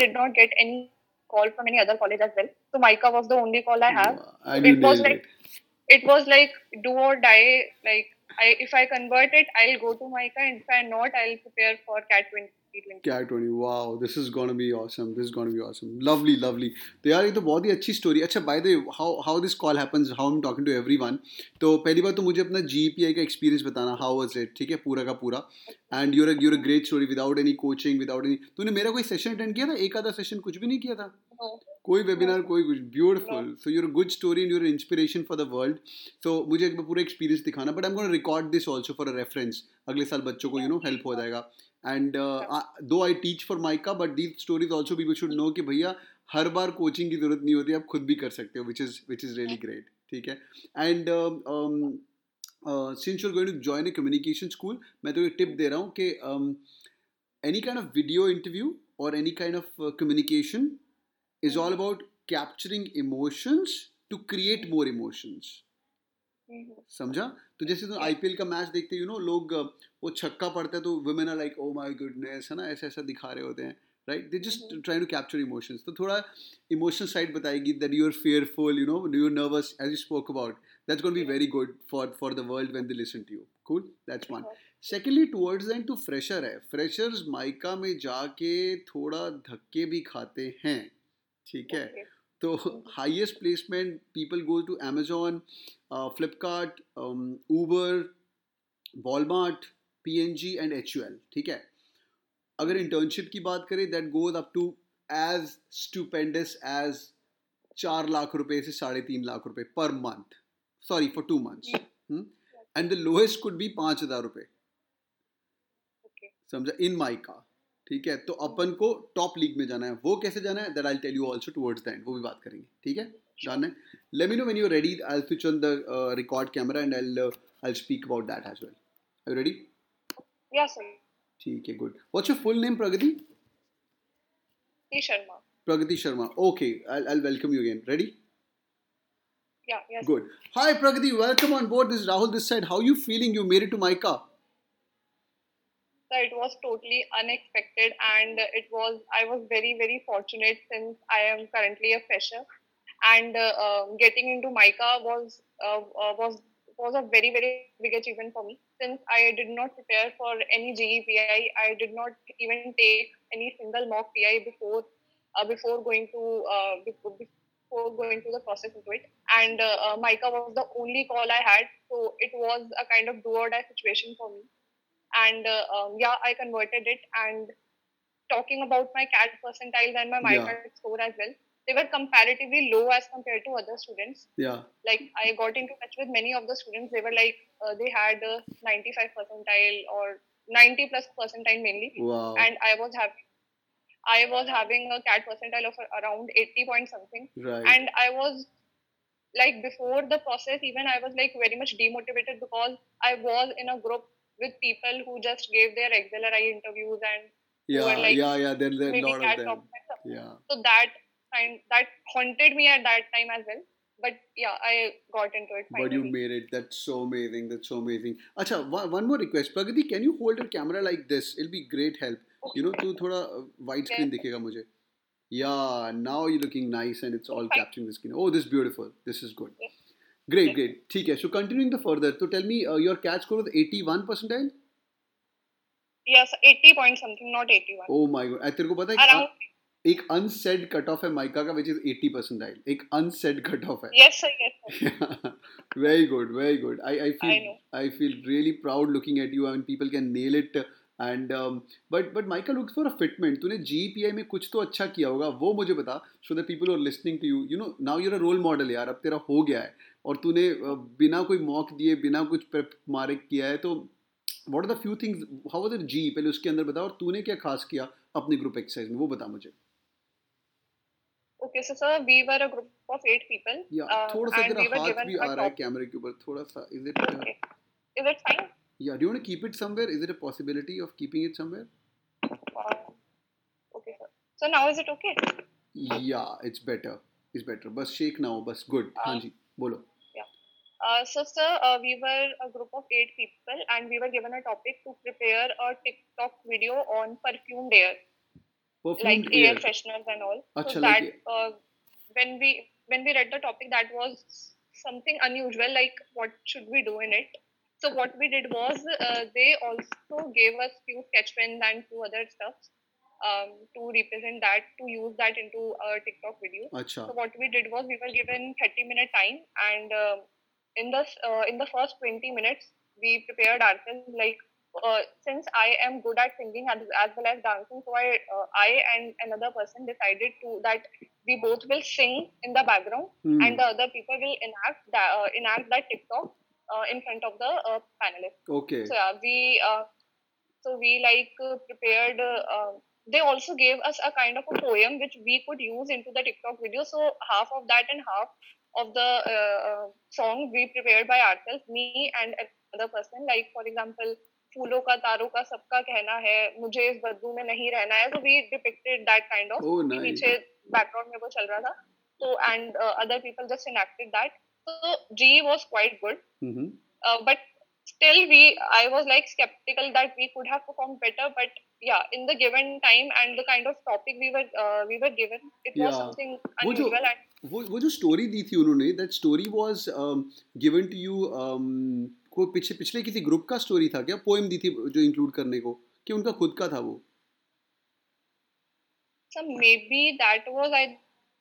did not get any call from any other college as well. So Mica was the only call I have. I it was like it. it was like do or die. Like I if I convert it, I'll go to Mica, and if I not, I'll prepare for CAT 2020. Cat 20 wow this is gonna be awesome this is gonna be awesome. Lovely lovely. तो यार ये तो बहुत ही अच्छी story अच्छा by the how how this call happens how I am talking to everyone तो पहली बात तो मुझे अपना जीपीआई का एक्सपीरियंस बताना हाउ वाज इट ठीक है पूरा का पूरा. And your your a great story without any coaching without any तूने मेरा कोई सेशन अटेंड किया था? एक आधा सेशन कुछ भी नहीं किया था? कोई वेबिनार कोई कुछ. Beautiful so your good story and your inspiration for the world so मुझे एक बार पूरा एक्सपीरियंस दिखाना but I am gonna record this also for a reference अगले साल बच्चों को यू नो हेल्प हो जाएगा. And though I teach for MICA but these stories also people should know कि भैया हर बार कोचिंग की ज़रूरत नहीं होती आप खुद भी कर सकते हो which is which is really great ठीक है? And since your going to join a communication school मैं तो एक टिप दे रहा हूँ कि any kind of video interview और any kind of communication is all about capturing emotions to create more more emotions. Mhm. समझा? तो जैसे तुम आईपीएल का मैच देखते हो यू नो लोग वो छक्का पड़ता है तो women are like oh my goodness है ना? ऐसा ऐसा दिखा रहे होते हैं right they just try to capture emotions तो थोड़ा इमोशनल साइड बताएगी that you are fearful you know you are nervous as you spoke about that's going be very good for for the world when they listen to you cool that's one secondly towards end to fresher है. Freshers MICA में जाके थोड़ा धक्के भी खाते हैं ठीक है? तो highest placement people go to Amazon Flipkart Uber Walmart P N G and H U L ठीक है? अगर इंटर्नशिप की बात करें that goes up to as stipends as चार लाख रुपए से साढ़े तीन लाख रुपए पर month sorry for two months and the lowest could be पाँच हज़ार रुपये समझा? इन माई का ठीक है? तो अपन को टॉप लीग में जाना है। वो कैसे जाना है? That I tell you also towards the end वो भी बात करेंगे। ठीक है? Sharnan. Let me know when you're ready. I'll switch on the uh, record camera and I'll uh, I'll speak about that as well. Are you ready? Yes, sir. Okay, good. What's your full name, Pragati? Pragati Sharma. Pragati Sharma. Okay, I'll, I'll welcome you again. Ready? Yeah, yes. Good. Hi, Pragati. Welcome on board. This Rahul this side. How are you feeling? You made it to my car. So it was totally unexpected and it was i was very very fortunate since i am currently a fresher and uh, um, getting into Mica was uh, uh, was was a very very big achievement for me since I did not prepare for any GEPI. I did not even take any single mock PI before uh, before going to uh, before, before going to the process into it. And uh, Mica was the only call I had, so it was a kind of do or die situation for me and uh, um, yeah, I converted it. And talking about my CAT percentiles and my Yeah. Score as well, they were comparatively low as compared to other students. Yeah. Like I got into touch with many of the students. They were like uh, they had a 95 percentile or 90 plus percentile mainly, Wow. and I was having I was having a CAT percentile of around 80 point something, right. and I was like before the process even i was like very much demotivated because i was in a group with people who just gave their XLRI interviews and yeah. were like yeah. Yeah. There, there are a maybe lot cat of them. Yeah. so that kind that haunted me at that time as well but yeah i got into it But you finally. made it. That's so amazing. That's so amazing. Acha, one, one more request. Pragati, can you hold your camera like this? It'll be great help. You know, तू थोड़ा uh, wide screen Yeah. दिखेगा मुझे. Yeah, now you're looking nice and it's all Fine. capturing the screen. Oh, this is beautiful. This is good. Yes. Great, Yes. great. ठीक है. So continuing the further, so tell me uh, your catch score was 81 percentile. yes 80 point something not 81 Oh my god. तेरे को पता है एक unsaid cut off है माइका का which is eighty percentile एक अनसेड कट ऑफ़ है very good very good I I feel I feel really proud looking at you and people can nail it and but but MICA looks for a fitment तूने GPI में कुछ तो अच्छा किया होगा। वो मुझे बता so the people are listening to you you know now your a role model यार अब तेरा हो गया है। और तूने बिना कोई मॉक दिए बिना कुछ मार्क किया है तो what are the few things how was it जी पहले उसके अंदर बता और तूने क्या खास किया अपने ग्रुप एक्सरसाइज में? वो बता मुझे। Okay so sir we were a group of eight people या uh, थोड़ा सा तेरा we हाथ भी आ रहा है कैमरे के ऊपर थोड़ा सा is it okay is it fine या do you want to keep it somewhere is it a possibility of keeping it somewhere uh, okay sir so now is it okay या इट्स बेटर इट्स बेटर बस shake ना हो बस good हाँ जी बोलो Uh, so, sir, uh, we were a group of eight people, and we were given a topic to prepare a TikTok video on perfumed air. Perfumed like air air. fresheners and all. Acha, so like that uh, when we when we read the topic, that was something unusual. Like what should we do in it? So what we did was uh, they also gave us few sketch pens and few other stuff um, to represent that to use that into a TikTok video. Acha. So what we did was we were given 30 minute time, and uh, in the uh, in the first 20 minutes we prepared ourselves like. Uh, since I am good at singing as, as well as dancing, so I uh, I and another person decided to that we both will sing in the background, Hmm. and the other people will enact that uh, enact that TikTok uh, in front of the uh, panelists. Okay. So yeah, we uh, so we like uh, prepared. Uh, uh, they also gave us a kind of a poem which we could use into the TikTok video. So half of that and half of the song we prepared by ourselves, me and another person. Like for example, फूलों का तारों का सबका कहना है मुझे इस बदबू में नहीं रहना है। तो we depicted that kind of पीछे बैकग्राउंड में वो चल रहा था। तो and other people just enacted that तो जी was quite good but still we I was like skeptical that we could have perform better but yeah in the given time and the kind of topic we were uh, we were given it was Yeah. something वो जो- unusual and वो वो जो story दी थी उन्होंने that story was given to you को पिछले पिछले किसी ग्रुप का स्टोरी था क्या पोएम दी थी जो इंक्लूड करने को कि उनका खुद का था वो so maybe that was i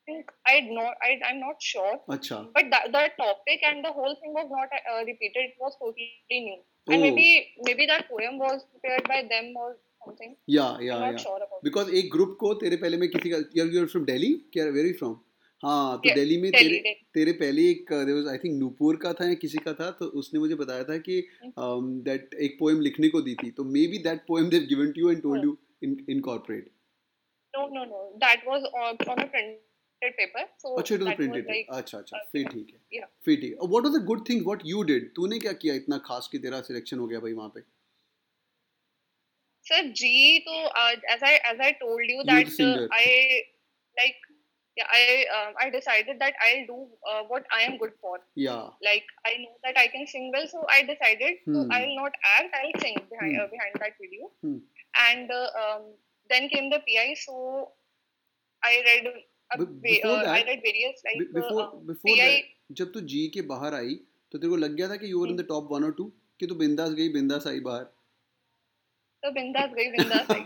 think i not I, i'm not sure अच्छा but the, the topic and the whole thing was not uh, repeated it was totally new Oh. and maybe maybe that poem was prepared by them or something? या या i'm not या sure about because एक group को तेरे पहले में किसी का यार यू आर फ्रॉम दिल्ली क्या वेरी फ्रॉम हाँ तो दिल्ली में तेरे. तेरे पहले एक वाज आई थिंक नूपुर का था या किसी का था तो उसने मुझे बताया था कि दैट एक पोएम लिखने को दी थी। तो maybe that poem they given to you and told. You incorporate no no no. That was on, on a printed paper so अच्छा इट वाज was प्रिंटेड अच्छा अच्छा. uh, फिर yeah, ठीक है. yeah. फिर ठीक है. What are the good things what you did तूने क्या किया इतना खास कि तेरा सिलेक्शन हो गया भाई वहाँ पे? Sir, G, so uh, as I as I told you You're that uh, I like yeah I um, I decided that I'll do uh, what I am good for. या Like I know that I can sing well, so I decided so Hmm. I'll not act. I'll sing behind Hmm. uh, behind that video. Hmm. And uh, um, then came the PI, so I read. A, before uh, I read various like uh, uh, before PI. जब तू जी के बाहर आई तो तेरे को लग गया था कि you were in the top one और टू कि तू बिंदास गई बिंदास आई बाहर So bindas gayi, bindas I.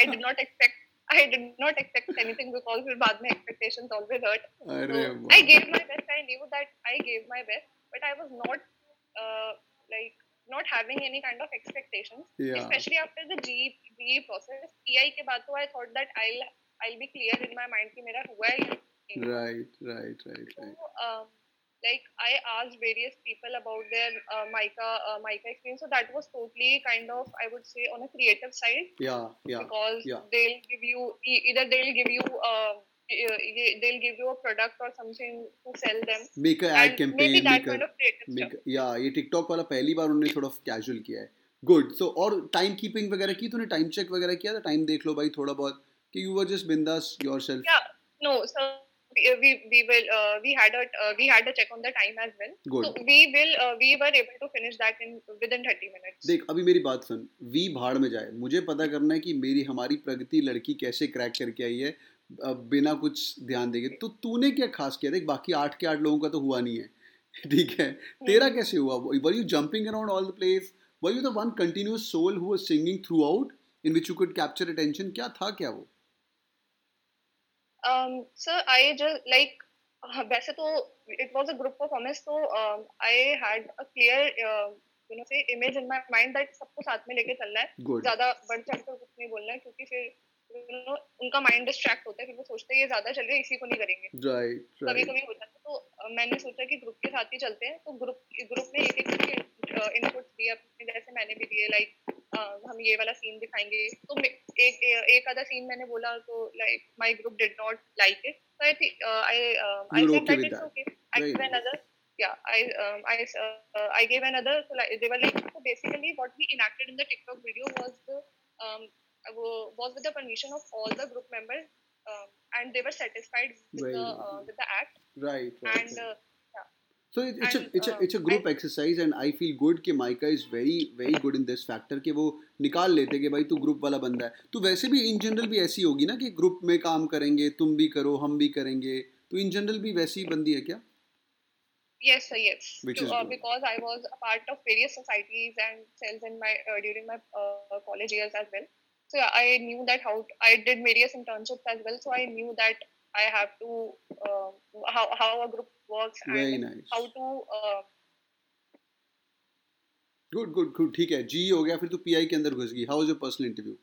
I did not expect. I did not expect anything because फिर बाद में expectations always hurt. अरे So, I gave my best. I knew that I gave my best, but I was not uh, like not having any kind of expectations. Yeah. Especially after the GE, GE process, PI के बाद तो I thought that I'll I'll be clear in my mind कि मेरा हुआ है। Right right right right So, um, like I asked various people about their uh, mica uh, mica experience. So that was totally kind of I would say on a creative side या या because yeah. they'll give you e- either they'll give you uh, e- e- they'll give you a product or something to sell them a ad and campaign maybe that make kind of creative make, stuff. Make या ये TikTok वाला पहली बार उन्होंने थोड़ा casual किया है good so और time keeping वगैरह की तूने टाइम चेक वगैरह किया था टाइम देख लो भाई थोड़ा बहुत कि यू वर जस्ट बिंदास yourself Yeah, no, so we we, we will uh, we had a uh, we had a check on the time as well. Good. So we will uh, we were able to finish that in within 30 minutes. देख अभी मेरी बात सुन। We भाड़ में जाए। मुझे पता करना है कि मेरी हमारी प्रगति लड़की कैसे क्रैक करके आई है। बिना कुछ ध्यान देंगे तो तूने क्या खास किया? देख बाकी आठ के आठ लोगों का तो हुआ नहीं है। ठीक है? तेरा कैसे हुआ? Were you jumping around all the place were you the one continuous soul who was singing throughout in which you could capture attention क्या था क्या वो? Um, sir, I just like uh, वैसे तो was a group performance so um, I had a clear uh, you know say image in my mind सबको साथ में लेके चलना है। ज़्यादा बढ़ चढ़ कर कुछ नहीं बोलना है क्योंकि फिर you know, उनका माइंड डिस्ट्रैक्ट होता है फिर वो सोचते हैं ये ज़्यादा चल रहा है इसी को नहीं करेंगे। राइट कभी कभी होता है। तो मैंने सोचा कि ग्रुप के साथ ही चलते हैं। तो ग्रुप ग्रुप में एक एक इनपुट दिए अपने जैसे मैंने भी दिए लाइक हम ये वाला सीन दिखाएँगे तो एक एक आधा सीन मैंने बोला तो like my group did not like it uh, uh, i Very gave nice. another yeah i um, i uh, i gave another so like they were like so basically what we enacted in the tiktok video was the um uh, was with the permission of all the group members um, and they were satisfied with Very the nice. uh, with the act right and uh, yeah So it, it's And, a it's uh, a uh, it's a group I, exercise and I feel good कि MICA is very very good in this factor कि वो निकाल लेते कि भाई तू group वाला बंदा है तो वैसे भी इन जनरल भी ऐसी होगी ना कि ग्रुप में काम करेंगे तुम भी करो हम भी करेंगे तो इन जनरल भी वैसी ही बंदी है क्या Yes, sir, yes. Which To- is uh, good. because I was a part of various societies and cells in my uh, during my uh, college years as well. So yeah, I knew that how I did various internships as well. So I knew that I have to uh, how how a group works Very and nice. how to uh, good good good ठीक है जी हो गया फिर तू pi के अंदर घुस गई how was your personal interview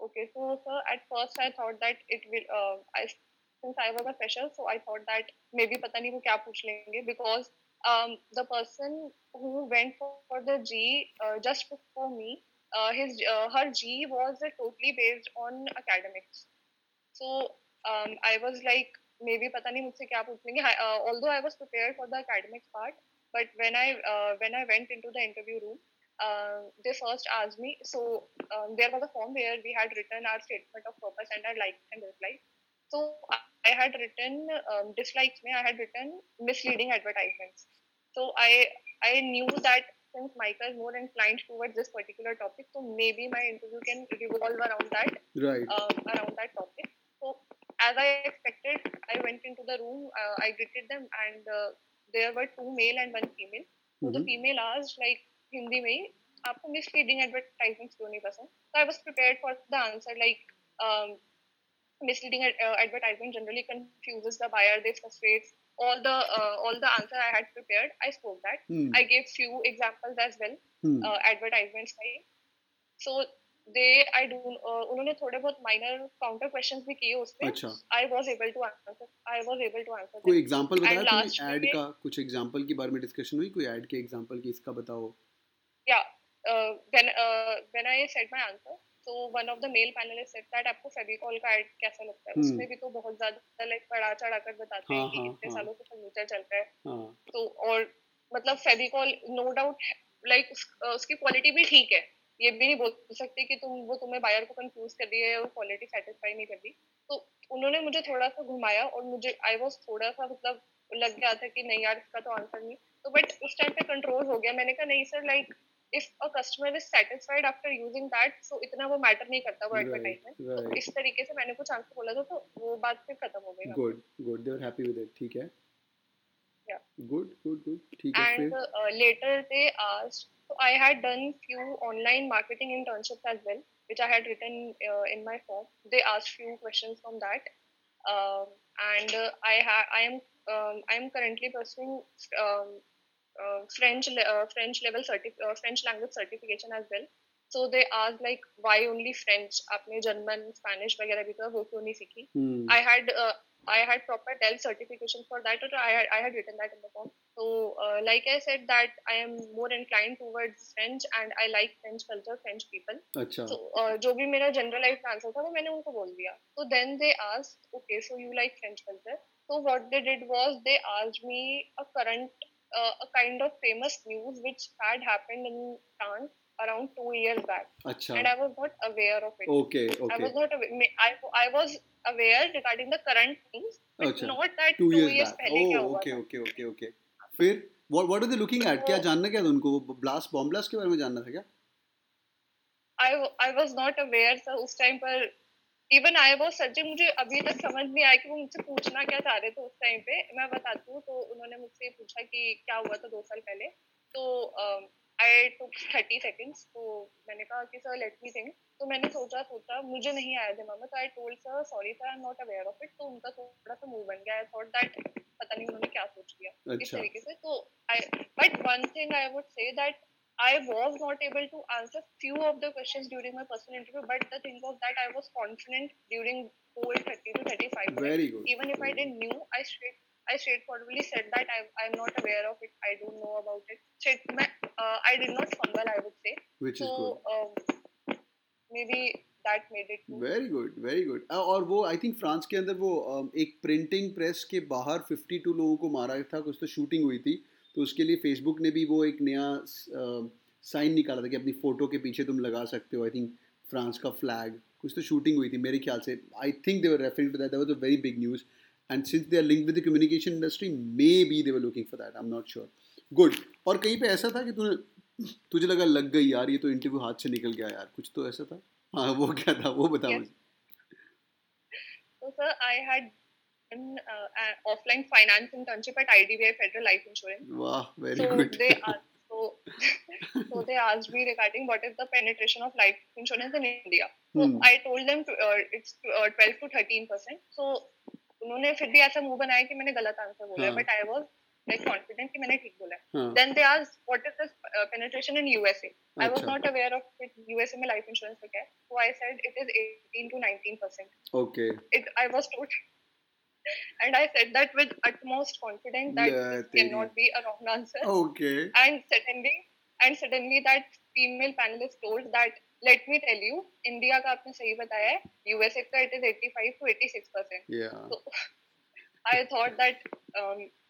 Okay, so sir, at first I thought that it will. Uh, I since I was a fresher, so I thought that maybe पता नहीं वो क्या पूछ लेंगे because um, the person who went for, for the G uh, just before me, uh, his uh, her G was uh, totally based on academics. So um, I was like maybe पता नहीं मुझसे क्या पूछेंगे although I was prepare for the academic part but when I when I went in to the interview room they first आज me so there was a form where we had written our statement of purpose and our like and reply so I had written dislikes में I had written misleading advertisements so I I knew that since MICA is more inclined toward this particular topic तो maybe my interview can revolve around that around that topic So, as I expected, I went into the room. Uh, I greeted them, and uh, there were two male and one female. So the Mhm. female asked, like Hindi में आपको misleading advertisements क्यों नहीं पसंद? So I was prepared for the answer. Like um, misleading ad- uh, advertisement generally confuses the buyer. They frustrates all the uh, all the answer I had prepared. I spoke that. Hmm. I gave few examples as well Hmm. uh, advertisements का so I do uh, उन्होंने थोड़े बहुत minor counter questions भी किए उसपे अच्छा। I was able to answer I was able to answer कोई example बताया तूने ऐड का? कुछ एग्जांपल के बारे में डिस्कशन हुई? कोई ऐड के एग्जांपल की इसका बताओ। When uh, when I said my answer so one of the male panelists said that आपको फेविकॉल का ऐड कैसा लगता है? हम्म। उसमें भी तो बहुत ज़्यादा लाइक बढ़ा चढ़ा कर बताते हैं हाँ, कि हाँ, इतने हाँ। सालों से फर्नीचर चल रहा है। हाँ। तो और मतलब फेविकॉल नो डाउट लाइक उसकी क्वालिटी भी ठीक है। ये भी नहीं बोल सकते कि तुम वो तुम्हें बायर को कंफ्यूज कर रही है और क्वालिटी सेटिस्फाई नहीं कर रही। तो उन्होंने मुझे थोड़ा सा घुमाया और मुझे आई वाज थोड़ा सा मतलब लग गया था कि नहीं यार इसका तो आंसर नहीं। तो बट उस टाइम पे कंट्रोल हो गया। मैंने कहा नहीं sir like if a customer is satisfied after using that so इतना वो मैटर नहीं करता वो Right, एडवर्टाइजमेंट तो इस तरीके से मैंने कुछ आंसर बोला था तो वो बात फिर खत्म हो गई। Good good they are happy with it ठीक है। Yeah. गुड गुड गुड ठीक है and फिर uh, later they asked so i had done few online marketing internships as well which i had written uh, in my form they asked few questions from that um, and uh, i ha- i am um, i am currently pursuing um, uh, french le- uh, french level certi- uh, french language certification as well so they asked like why only french आपने german spanish वगैरह भी तो वो क्यों नहीं सीखी हम्म I had uh, I had proper Dell certification for that, or I had I had written that in the form. So, uh, like I said, that I am more inclined towards French, and I like French culture, French people. अच्छा So, uh, जो भी मेरा generalized answer था वो मैंने उनको बोल दिया. So then they asked, okay, so you like French culture? So what they did was they asked me a current, uh, a kind of famous news which had happened in France around two years back, अच्छा and I was not aware of it. Okay I was not aware. I, I was aware regarding the current things, but अच्छा not that two two years years back पहले क्या हुआ था. Okay okay okay फिर what what are they looking at क्या जानना क्या था उनको? ब्लास्ट बॉम्ब ब्लास्ट के बारे में जानना था क्या? I I was not aware sir उस टाइम पर. इवन आई वाज सर्चिंग मुझे अभी तक समझ नहीं आया कि वो मुझसे पूछना क्या चाह रहे थे उस टाइम पे. मैं बताती हूँ तो उन्होंने मुझसे पूछा कि क्या हुआ था दो साल पहले. तो आई टुक थर्टी सेकेंड्स तो मैंने कहा कि सर लेट मी थिंक तो मैंने सोचा सोचा मुझे नहीं आया दिमाग में तो I told sir sorry sir I am not aware of it तो उनका थोड़ा सा मुँह बन गया आई थॉट दैट पता नहीं उन्होंने क्या सोच लिया इस अच्छा तरीके से तो I but one thing I would say that I was not able to answer few of the questions during my personal interview, but the thing was that I was confident during whole 30 to 35 minutes. Very good Even if I didn't knew, I straight I straightforwardly said that I I'm not aware of it. I don't know about it. Straight, uh, I did not fumble, I would say. Is So good um, maybe that made it. too. Very good very good और वो आई think France के अंदर वो um, एक printing press के बाहर 52 लोगों को मारा था कुछ तो शूटिंग हुई थी तो उसके लिए फेसबुक ने भी वो एक नया साइन uh, निकाला था कि अपनी फ़ोटो के पीछे तुम लगा सकते हो आई थिंक फ्रांस का फ्लैग कुछ तो शूटिंग हुई थी मेरे ख्याल से I think they were referring to that that was a very big news and since they are linked with the communication industry maybe they were looking for that i'm not sure good और कहीं पे ऐसा था कि तूने तुझे लगा लग गई यार ये तो इंटरव्यू हाथ से निकल गया यार कुछ तो ऐसा था हाँ वो क्या था वो बता मुझे so sir i had an uh, offline finance internship at IDBI Federal Life Insurance wow very so good they asked so so they asked me regarding what is the penetration of life insurance in India so hmm. I told them to, uh, it's uh, 12 to 13 percent so उन्होंने फिर भी ऐसा मुँह बनाया कि मैंने गलत answer बोला but I was like confident कि मैंने ठीक बोला then they ask what is the penetration in USA I was not aware of it USA में लाइफ इंश्योरेंस का क्या so I said it is 18 to 19% okay it I was told and I said that with utmost confidence that yeah, this cannot be a wrong answer. Okay. And suddenly, and suddenly that female panelist told that let me tell you India का आपने सही बताया है USA का it is 85 to 86 percent I thought that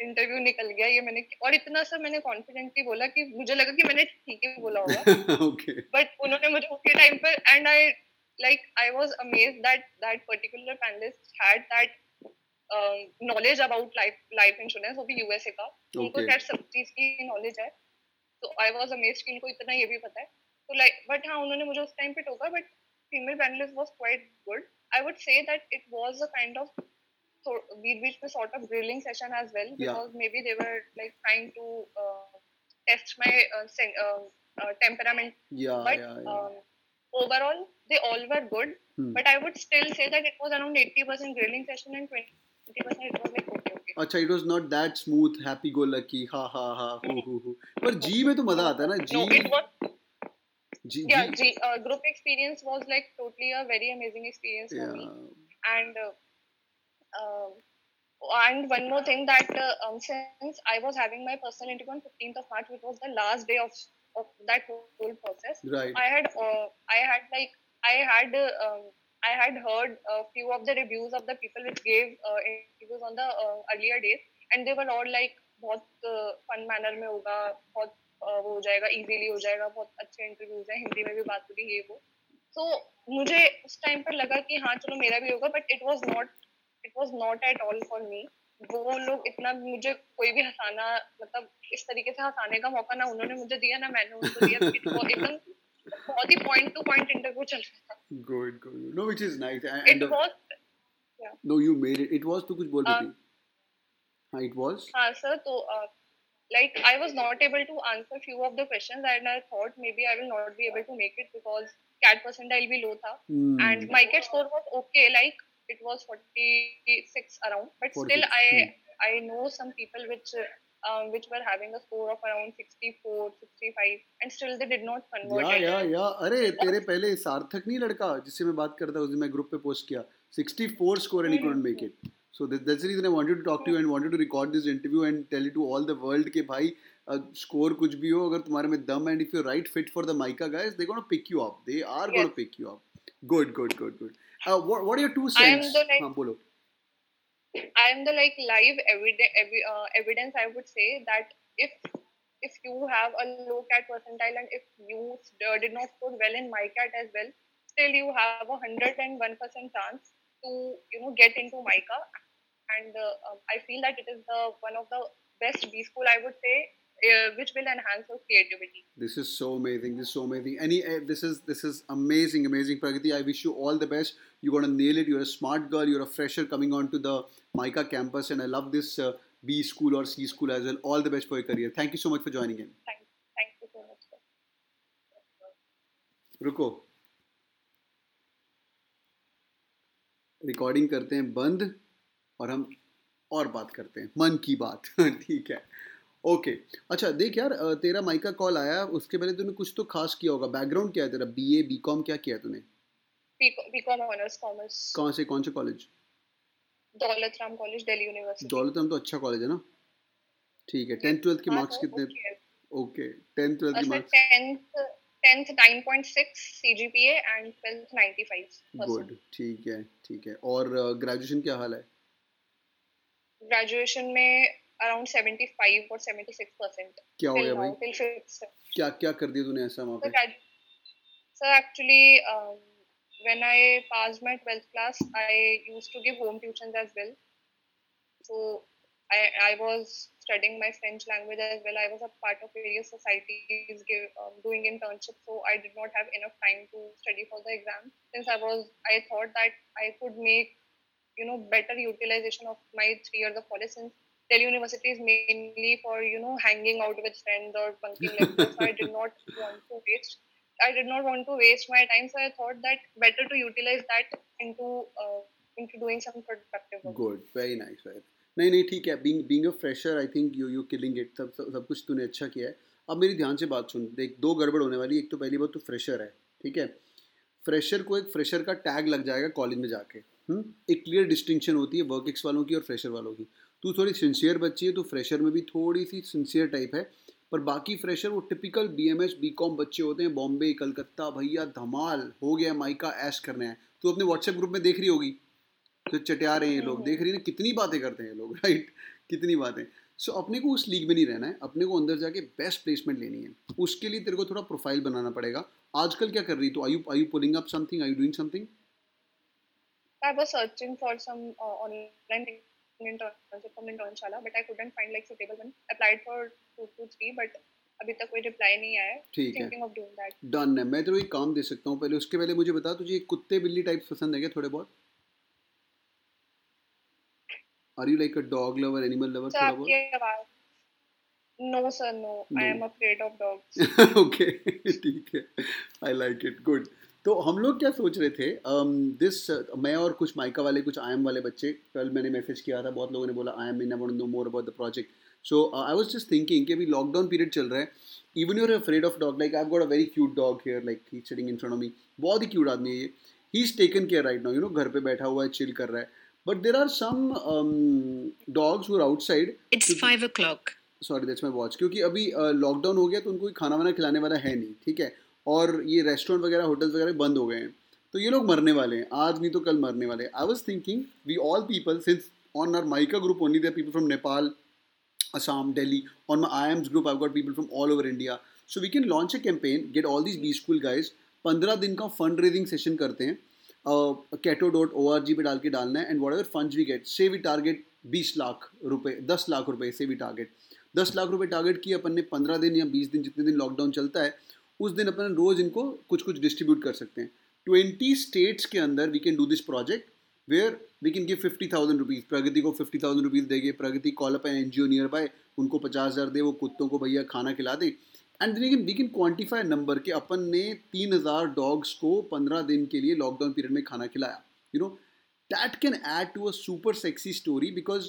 interview निकल गया ये मैंने और इतना सा मैंने कॉन्फिडेंटली बोला कि मुझे लगा कि मैंने ठीक ही बोला होगा। Okay. बट उन्होंने मुझे उसी टाइम पर and I like I was amazed that that particular panelist had that uh, knowledge about life life insurance वो भी यूएसए का। okay. उनको खैर सब चीज़ की नॉलेज है। तो आई वाज अमेज्ड कि इनको इतना ये भी पता है। तो लाइक बट हाँ उन्होंने मुझे उस टाइम पे टोका but female panelist was quite good I would say that it was a kind of so we reached a sort of grilling session as well because yeah. maybe they were like trying to uh, test my uh, sen- uh, uh, temperament. Yeah, but yeah, yeah. Um, overall, they all were good. Hmm. But I would still say that it was around 80% grilling session and 20% it was like okay, okay. अच्छा it was not that smooth happy go lucky ha ha ha hu hu hu पर जी में तो मज़ा आता है ना जी no, it was G, yeah, G, uh, group experience was like totally a very amazing experience for yeah. me. And uh, uh, and one more thing that uh, um, since I was having my personal interview on 15th of March, which was the last day of, of that whole, whole process, right. I had uh, I had like I had um, I had heard a few of the reviews of the people which gave uh, interviews on the uh, earlier days, and they were all like बहुत fun manner में होगा बहुत वो हो जाएगा easily हो जाएगा बहुत अच्छे इंटरव्यूज़ हैं हिंदी में भी बात होगी ये वो। तो मुझे उस टाइम पर लगा कि हाँ चलो मेरा भी होगा but it was not it was not at all for me वो लोग इतना मुझे कोई भी हंसाना मतलब इस तरीके से हंसाने का मौका ना उन्होंने मुझे दिया ना मैंने उनको दिया। एकदम बहुत ही पॉइंट टू पॉइंट इंटरव्यू चल रहा था। Good good no which is nice it was no you made it it was तो कुछ बोल रही थी। हाँ इट वाज हाँ सर तो like I was not able to answer few of the questions and I thought maybe I will not be able to make it because CAT percentile be low tha. Mm. and my CAT score was okay like it was 46 around but 46. still I mm. I know some people which um, which were having a score of around 64 65 and still they did not convert या या या अरे तेरे पहले सार्थक नहीं लड़का जिससे मैं बात करता उस दिन मैं ग्रुप पे पोस्ट किया 64 score and he couldn't make it So that's the reason I wanted to talk to you and wanted to record this interview and tell it to all the world कि भाई score uh, कुछ भी हो अगर तुम्हारे में दम and if you right fit for the MICA guys they gonna pick you up they are gonna pick you up good good good good what what are your two cents हां बोलो I am the like live evidence uh, evidence I would say that if if you have a low cat percentile and if you uh, did not score well in my cat as well still you have a hundred and one percent chance to you know get into MICA and uh, um, I feel that it is the one of the best B school I would say uh, which will enhance your creativity. This is so amazing. This is so amazing. Any, uh, this is this is amazing, amazing, Pragati. I wish you all the best. You're gonna nail it. You're a smart girl. You're a fresher coming onto the MICA campus, and I love this uh, B school or C school as well. All the best for your career. Thank you so much for joining in. Thank, thank you so much. Sir. रुको recording करते हैं बंद और हम और बात करते हैं। मन की बात। ठीक है। ओके। अच्छा देख यार तेरा माइका कॉल आया उसके पहले तूने कुछ तो खास किया होगा। बैकग्राउंड क्या है तेरा? बीए बीकॉम क्या किया तूने? बीकॉम ऑनर्स कॉमर्स कहाँ से? कौन से college Daulat Ram college Delhi university Daulat Ram तो अच्छा कॉलेज है ना? ठीक है। टेंथ ट्वेल्थ के मार्क्स हाँ, तो कितने? ओके। टेंथ ट्वेल्थ के marks tenth tenth 9.6 CGPA and twelfth 95 good ठीक है ठीक है। और ग्रेजुएशन क्या हाल है? ग्रेजुएशन में अराउंड 75 और 76 परसेंट क्या हो गया भाई क्या क्या कर दिया तूने ऐसा वहाँ पे sir actually when I passed my 12th class, I used to give home tuitions as well. so I, I was studying my French language as well. I was a part of various societies give, um, doing internships, so I did not have enough time to study for the exam. Since I was, I thought that I could make, you know, better utilization of my three years of college. Since Delhi University is mainly for you know hanging out with friends or bunking lectures, so I did not want to waste. I did not want to waste my time, so I thought that better to utilize that into uh, into doing some productive work. Good, very nice, very. नहीं नहीं ठीक है being being a fresher I think you you killing it सब सब कुछ तूने अच्छा किया है अब मेरी ध्यान से बात सुन देख दो गड़बड़ होने वाली एक तो पहली बात तो फ्रेशर है ठीक है फ्रेशर को एक फ्रेशर का टैग लग जाएगा कॉलेज में जाके हुँ? हम्म? एक क्लियर डिस्टिंक्शन होती है वर्क एक्स वालों की और फ्रेशर वालों की। तू थोड़ी सिंसियर बच्ची है तो फ्रेशर में भी थोड़ी सी सिंसियर टाइप है पर बाकी फ्रेशर वो typical B M S B com बच्चे होते हैं बॉम्बे कलकत्ता भैया धमाल हो गया माइका ऐश करने हैं। तो अपने व्हाट्सएप ग्रुप में देख रही होगी? तो चटिया रहे हैं ये लोग देख रही है कितनी बातें करते हैं ये लोग राइट कितनी बातें। सो so, अपने को उस लीग में नहीं रहना है अपने को अंदर जाके बेस्ट प्लेसमेंट लेनी है। उसके लिए तेरे को थोड़ा प्रोफ़ाइल बनाना पड़ेगा। आजकल क्या कर रही तो? I you I you pulling up something I you doing something I was searching for some uh, online internship from Internshala, but I couldn't find like suitable one. Applied for two to three, but अभी तक कोई reply नहीं आया ठीक है done है मैं तेरे को काम दे सकता हूँ पहले उसके पहले मुझे बता तुझे कुत्ते बिल्ली टाइप्स पसंद है क्या थोड़े बहुत Are you like a dog lover, animal lover? So आपकी आवाज़ No sir, no. no. I am afraid of ठीक है. I like it. Good. तो हम लोग क्या सोच रहे थे? दिस uh, मैं और कुछ माइका वाले कुछ आई एम वाले बच्चे कल मैंने मैसेज किया था बहुत लोगों ने बोला I am in want know more about the project so I was just thinking कि अभी लॉकडाउन पीरियड चल रहा है even your afraid of dog like I got a very cute dog here like he sitting in front of me बहुत ही cute आदमी है ये. He is taken care right now you know घर पे बैठा हुआ है चिल कर रहा है. But there are um, dogs who are outside. It's five o'clock. Sorry that's my watch क्योंकि अभी लॉकडाउन uh, हो गया तो उनको खाना वाना खिलाने वाला है नहीं ठीक है? और ये रेस्टोरेंट वगैरह होटल्स वगैरह बंद हो गए हैं तो ये लोग मरने वाले हैं आज नहीं तो कल मरने वाले I was thinking we all people since on our MICA group only there people from Nepal Assam, Delhi. On my IAMS group, I've got people from all over India. So we can launch a campaign, get all these B school guys. पंद्रह दिन का fund raising session करते हैं कैटो dot O R G पर डाल के डालना है and whatever fund we get से वी टारगेट बीस लाख रुपए दस लाख रुपए से वी टारगेट दस लाख रुपए टारगेट किए अपन ने पंद्रह दिन या बीस दिन जितने दिन लॉकडाउन चलता है उस दिन अपन रोज़ इनको कुछ कुछ डिस्ट्रीब्यूट कर सकते हैं। ट्वेंटी स्टेट्स के अंदर we can do this project where we can give fifty thousand rupees Pragati को फिफ्टी थाउज़ेंड रुपीज़ देंगे, Pragati call up N G O nearby उनको पचास हज़ार दे, वो कुत्तों को भैया खाना खिला दे। And we we can quantify number के अपन ने तीन हज़ार डॉग्स को पंद्रह दिन के लिए लॉकडाउन पीरियड में खाना खिलाया। You know that can add to a super sexy story because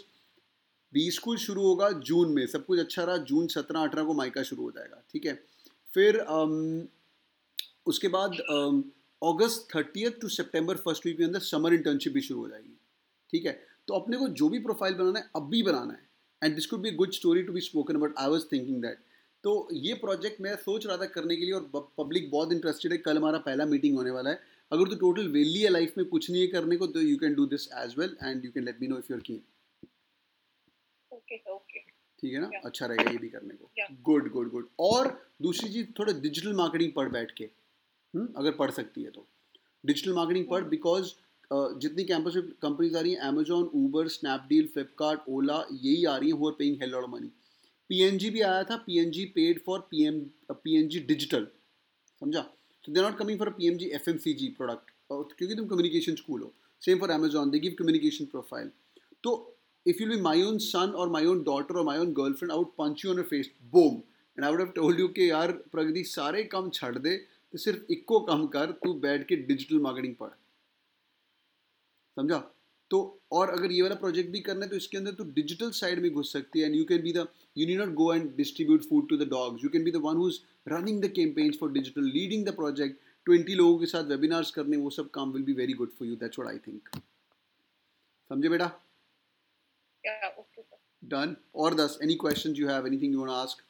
be school शुरू होगा जून में, सब कुछ अच्छा रहा, जून सत्रह अठारह को माइका शुरू हो जाएगा, ठीक है? फिर um, उसके बाद अगस्त thirtieth to September first week के अंदर समर इंटर्नशिप भी शुरू हो जाएगी। ठीक है? तो अपने को जो भी प्रोफ़ाइल बनाना है अब भी बनाना है। And this could be good story to be spoken but I was thinking that तो ये प्रोजेक्ट मैं सोच रहा था करने के लिए और पब्लिक बहुत इंटरेस्टेड है। कल हमारा पहला मीटिंग होने वाला है। अगर तो टोटल वेली है लाइफ में कुछ नहीं है करने को तो you can do this as well and you can let me know if you are keen ठीक है ना? Yeah. अच्छा रहेगा ये भी करने को। गुड गुड गुड और दूसरी चीज़ थोड़ा डिजिटल मार्केटिंग पढ़ बैठ के हुँ? हम्म, अगर पढ़ सकती है तो। डिजिटल मार्केटिंग पढ़ बिकॉज़ uh, जितनी कैंपस कंपनीज़ आ रही हैं Amazon Uber Snapdeal Flipkart Ola यही आ रही हैं who are paying hell lot money PNG भी आया था PNG paid for PM PNG digital समझा? तो they not coming for P M G F M C G product क्योंकि तुम कम्युनिकेशन स्कूल हो। Same for Amazon they give communication profile तो if you be my own son और my own daughter और my own girlfriend out punch you on face bomb and I would have told you कि यार प्रगति सारे काम छड़ दे तो सिर्फ़ इक्को कम कर तू बैठ के डिजिटल मार्केटिंग पढ़ समझा तो और अगर ये वाला प्रोजेक्ट भी करना है तो इसके अंदर तो डिजिटल साइड में घुस सकती है and you can be the you need not go and distribute food to the dogs you can be the one who's running the campaigns for digital leading the project twenty लोगों के साथ webinars करने वो सब काम will be very good for you that's what I think समझे बेटा done और दस any questions you have anything you want to ask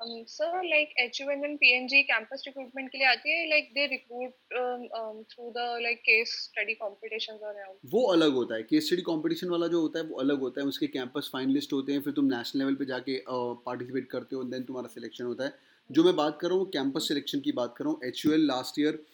Um, so like HUN and PNG campus recruitment के लिए आती है like they recruit um, um, through the like case study competitions or. वो अलग होता है। केस स्टडी कंपटीशन वाला जो होता है वो अलग होता है। उसके कैंपस फाइनलिस्ट होते हैं फिर तुम नेशनल लेवल पे जाके पार्टिसिपेट uh, करते हो देन तुम्हारा सिलेक्शन होता है। जो मैं बात कर रहा हूँ कैंपस सिलेक्शन की बात कर रहा हूँ। एच लास्ट ईयर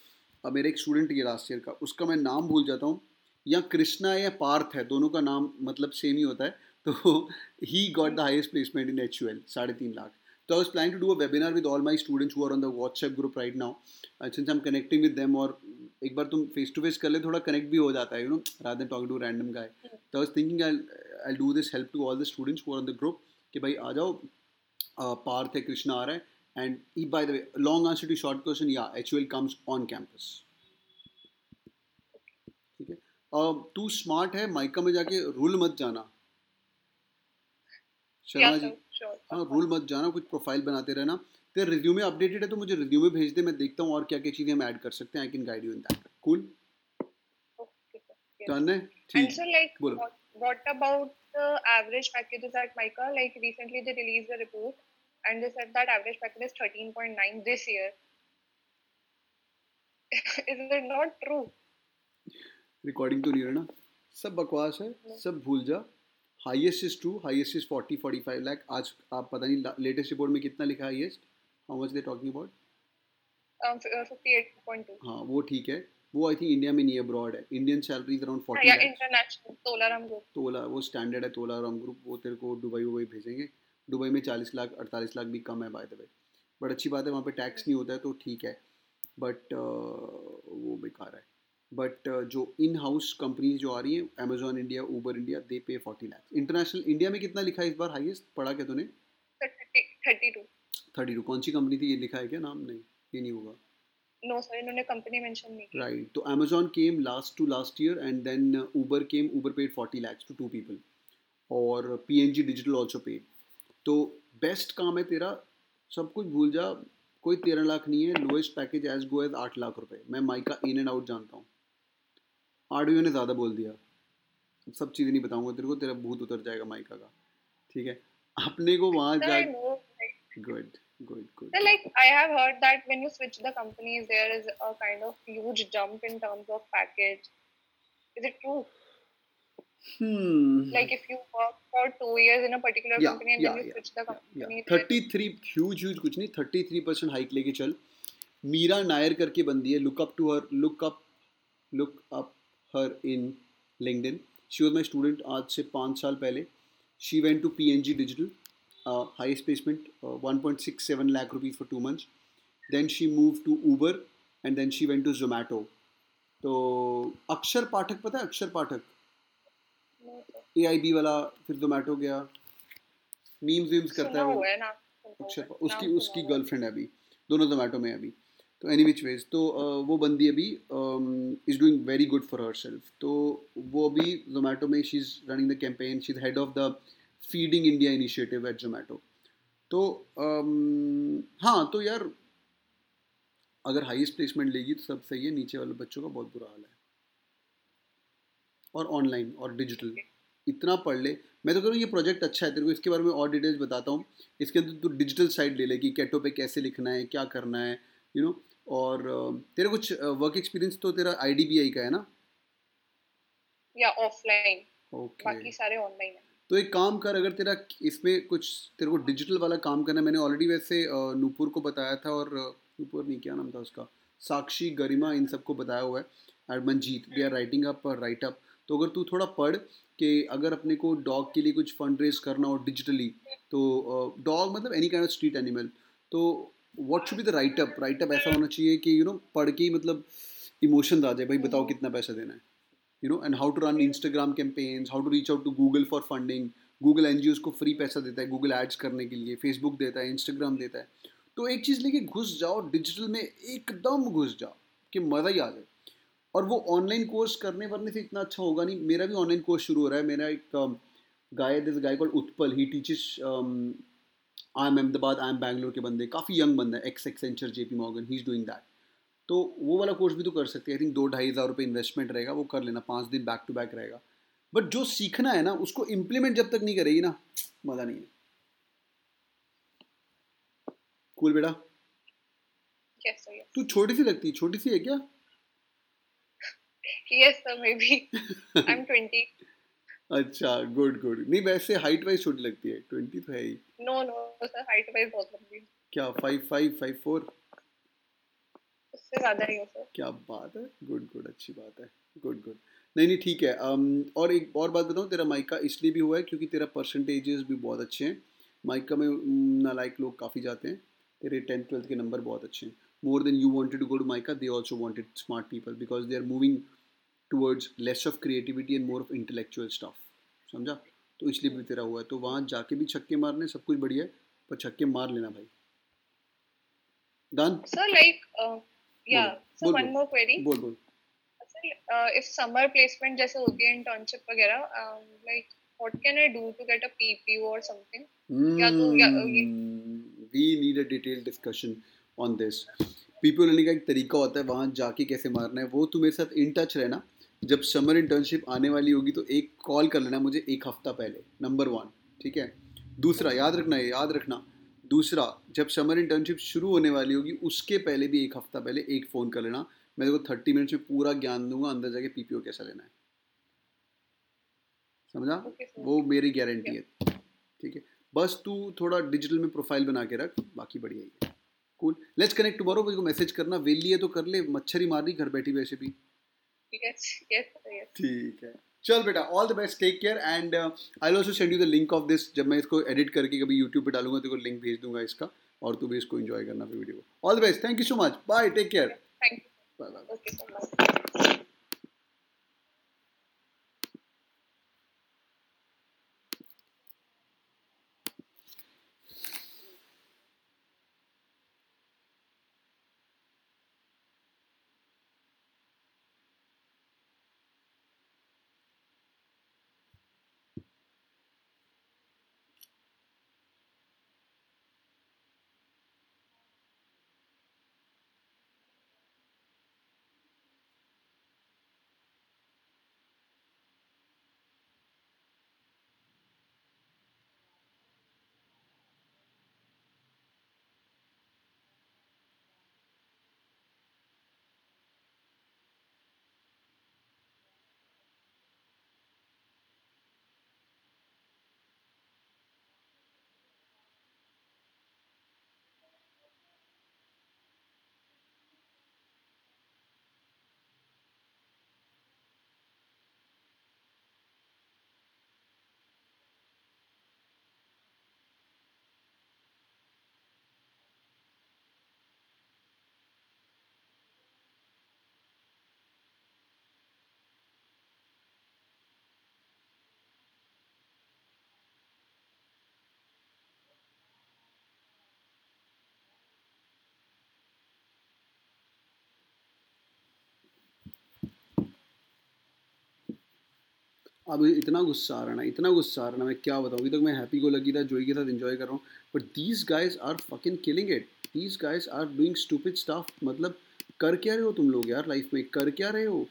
मेरा एक स्टूडेंट ये लास्ट ईयर का। उसका मैं नाम भूल जाता हूँ। या कृष्णा या पार्थ है दोनों का नाम मतलब सेम ही होता है तो he got the highest placement in H U L साढ़े तीन लाख तो आई planning to do a webinar with all my students who are on the WhatsApp group right now. Uh, since I'm connecting with them और एक बार तुम face to face कर ले थोड़ा connect भी हो जाता है you know rather than talking to random guy तो I was thinking I I do this help to all the students who are on the group कि भाई आ जाओ पार्थ है कृष्णा आ रहा है and eh by the way long answer to short question या H comes on campus तू smart है माइका में जाके रूल मत जाना शर्मा जी हाँ रूल मत जाना कुछ प्रोफ़ाइल बनाते रहना तेरा रिज्यूमे अपडेटेड है तो मुझे रिज्यूमे भेज दे मैं देखता हूँ और क्या क्या चीज़ें हम ऐड कर सकते हैं I can guide you in that cool done है ठीक लाइक बोलो what about the average packages at Mica? Like recently they released a report and they said that average package is 13.9 this year. is it not true? Recording तो नहीं है ना। सब बकवास है सब भूल जा। Highest is true highest is forty forty five lakh आज आप पता नहीं लेटेस्ट रिपोर्ट में कितना लिखा highest how much they talking about हाँ वो ठीक है। वो आई थिंक इंडिया में नहीं है ब्रॉड है। Indian salary around forty international Tolaram group Tola वो स्टैंडर्ड है तोलाराम ग्रुप वो तेरे को दुबई वुबई भेजेंगे। दुबई में चालीस लाख अड़तालीस लाख भी कम है बाय द वे बट अच्छी बात है वहाँ पे टैक्स नहीं होता है तो ठीक है। बट uh, वो बेकार है। बट uh, जो इन हाउस कंपनीज़ जो आ रही हैं Amazon India Uber India they pay forty lakhs international India में कितना लिखा है इस बार हाईएस्ट पढ़ा क्या तूने? थर्टी टू थर्टी टू कौन सी कंपनी थी? ये लिखा है क्या? नाम नहीं। ये नहीं होगा। नो सर इन्होंने कंपनी मेंशन नहीं की राइट तो Amazon came last to last year and then came paid to to people और डिजिटल आल्सो पेड तो बेस्ट काम है तेरा सब कुछ भूल जा कोई तेरह लाख नहीं है lowest package as go as आठ लाख रुपए। मैं माइका इन एंड आउट जानता हूँ। आठवीं ने ज़्यादा बोल दिया सब चीज़ें नहीं बताऊँगा तेरे को तेरा भूत उतर जाएगा माइका का ठीक है अपने को वहाँ जा good good good so like i have heard that when you switch the companies there is a kind of huge jump in terms of package is it true hmm like if you work for two years in a particular yeah, company and yeah, then you yeah, switch the company yeah, yeah. 33 huge huge कुछ नहीं 33% hike लेके चल मीरा नायर करके बंदी है look up to her look up look up her in LinkedIn she was my student आज से पाँच साल पहले। She went to PNG digital uh, highest placement, uh, 1.67 lakh rupees for two months. Then she moved to Uber and then she went to Zomato. तो अक्षर पाठक पता है अक्षर पाठक? ए आई B वाला फिर जोमेटो गया। मीम्स वीम्स करता है वो। अक्षर उसकी उसकी गर्लफ्रेंड है। अभी। दोनों जोमेटो में अभी। तो एनी विच वेज तो वो बंदी अभी is doing very good for herself तो वो अभी जोमेटो में she is running the campaign she is head of the Feeding India initiative at Zomato तो हाँ तो यार, अगर हाईएस्ट प्लेसमेंट लेगी तो सब सही है, नीचे वाले बच्चों का बहुत बुरा हाल है। और ऑनलाइन और डिजिटल इतना पढ़ ले। मैं तो कह रहा हूँ, ये प्रोजेक्ट अच्छा है तेरे को, इसके बारे में और डिटेल्स बताता हूँ। इसके अंदर तू डिजिटल साइड ले ले कि कैटो पे कैसे लिखना है, क्या करना है यू नो और तेरा कुछ वर्क एक्सपीरियंस तो तेरा आईडीबीआई का है ना? या ऑफलाइन ओके बाकी सारे ऑनलाइन है। तो एक काम कर अगर तेरा इसमें कुछ तेरे को डिजिटल वाला काम करना मैंने ऑलरेडी वैसे नूपुर को बताया था और नूपुर नहीं क्या नाम था उसका? साक्षी गरिमा इन सबको बताया हुआ है। And Manjeet they are writing up write up तो अगर तू थोड़ा पढ़ कि अगर अपने को डॉग के लिए कुछ फंड रेज करना हो डिजिटली तो डॉग मतलब any kind of street animal तो what should be the write up write up ऐसा होना चाहिए कि यू नो पढ़ के मतलब इमोशन आ जाए भाई बताओ कितना पैसा देना है। You know and how to run Instagram campaigns how to reach out to Google for funding Google N को फ्री पैसा देता है गूगल एड्स करने के लिए फेसबुक देता है इंस्टाग्राम देता है। तो एक चीज़ लेके घुस जाओ डिजिटल में एकदम घुस जाओ कि मज़ा ही आ जाए। और वो ऑनलाइन कोर्स करने वरने से इतना अच्छा होगा नहीं। मेरा भी ऑनलाइन कोर्स शुरू हो रहा है। मेरा एक guy this guy called Utpal he teaches I am Ahmedabad I am Bangalore के बंदे काफ़ी यंग बंदा है ex Accenture J P Morgan he is doing that तो वो वाला कोर्स भी तो कर सकते हैं आई थिंक दो ढाई हज़ार रुपये इन्वेस्टमेंट रहेगा वो कर लेना पाँच दिन बैक टू बैक रहेगा. बट जो सीखना है ना उसको इम्प्लीमेंट जब तक नहीं करेगी ना मज़ा नहीं है. कूल बेटा? तू छोटी सी लगती है छोटी सी है क्या? Yes sir maybe. I'm 20 अच्छा गुड गुड नहीं वैसे हाइट वाइज छोटी लगती है। 20 तो है ही। No no sir height wise बहुत लंबी क्या 5 5 5 4 उससे ज़्यादा ही हो सर क्या बात है। गुड गुड अच्छी बात है। गुड गुड नहीं नहीं ठीक है। um, और एक और बात बताऊँ तेरा माइका इसलिए भी हुआ है क्योंकि तेरा परसेंटेजेस भी बहुत अच्छे हैं। माइका में नालायक लोग काफ़ी जाते हैं। तेरे टेंथ ट्वेल्थ के नंबर बहुत अच्छे हैं। More than you wanted to go to MICA they also wanted smart people because they are moving towards less of creativity and more of intellectual stuff समझा? तो इसलिए भी तेरा हुआ है। तो वहाँ जाके भी छक्के मारने सब कुछ बढ़िया है पर छक्के मार लेना भाई। Done sir like yeah one more query बोल बोल। इफ़ समर प्लेसमेंट जैसे होती है इंटर्नशिप वगैरह like what can I do to get a PPU और समथिंग या तो या we need a detail discussion on this PPU लेने का एक तरीका होता है वहाँ जाके कैसे मारना है वो तू मेरे साथ इन टच रहना। जब समर इंटर्नशिप आने वाली होगी तो एक कॉल कर लेना मुझे एक हफ़्ता पहले नंबर वन ठीक है? दूसरा याद रखना है याद रखना। दूसरा जब समर इंटर्नशिप शुरू होने वाली होगी उसके पहले भी एक हफ़्ता पहले एक फ़ोन कर लेना। मैं देखो थर्टी मिनट्स में पूरा ज्ञान दूँगा अंदर जाके पीपीओ कैसा लेना है। समझा? Okay, वो मेरी गारंटी है ठीक है? बस तू थोड़ा डिजिटल में प्रोफ़ाइल बना के रख बाकी बढ़िया ही है। कूल लेट्स कनेक्ट टुमारो मुझे मैसेज करना। वेली है तो कर ले मच्छर ही मार दी घर बैठी वैसे भी। ठीक है? चल बेटा all the best take care and I also send you the link of this जब मैं इसको एडिट करके कभी यूट्यूब पे डालूँगा तो लिंक भेज दूँगा इसका और तू भी इसको एंजॉय करना फिर वीडियो को। All the best thank you so much bye take care thank you bye bye अब इतना गुस्सा आ रहा ना, इतना गुस्सा आ रहा ना, मैं क्या बताऊँ? अभी तक मैं हैप्पी को लगी था जोई के साथ इन्जॉय कर रहा हूँ but these guys are fucking killing it these guys are doing stupid stuff मतलब कर क्या रहे हो तुम लोग यार लाइफ में? कर क्या रहे हो?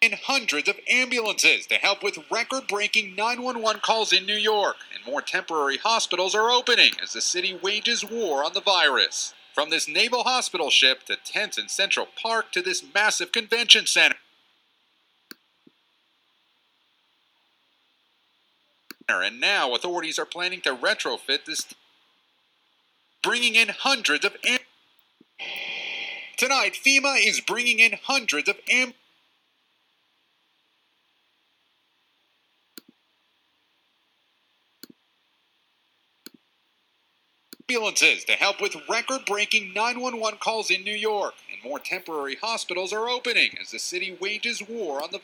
In hundreds of ambulances to help with record breaking 911 calls in New York, and more temporary hospitals are opening as the city wages war on the virus. From this naval hospital ship to tents in Central Park to this massive convention center. And now authorities are planning to retrofit this, bringing in hundreds of. Am- Tonight, FEMA is bringing in hundreds of am- ambulances to help with record breaking 911 calls in New York, and more temporary hospitals are opening as the city wages war on the.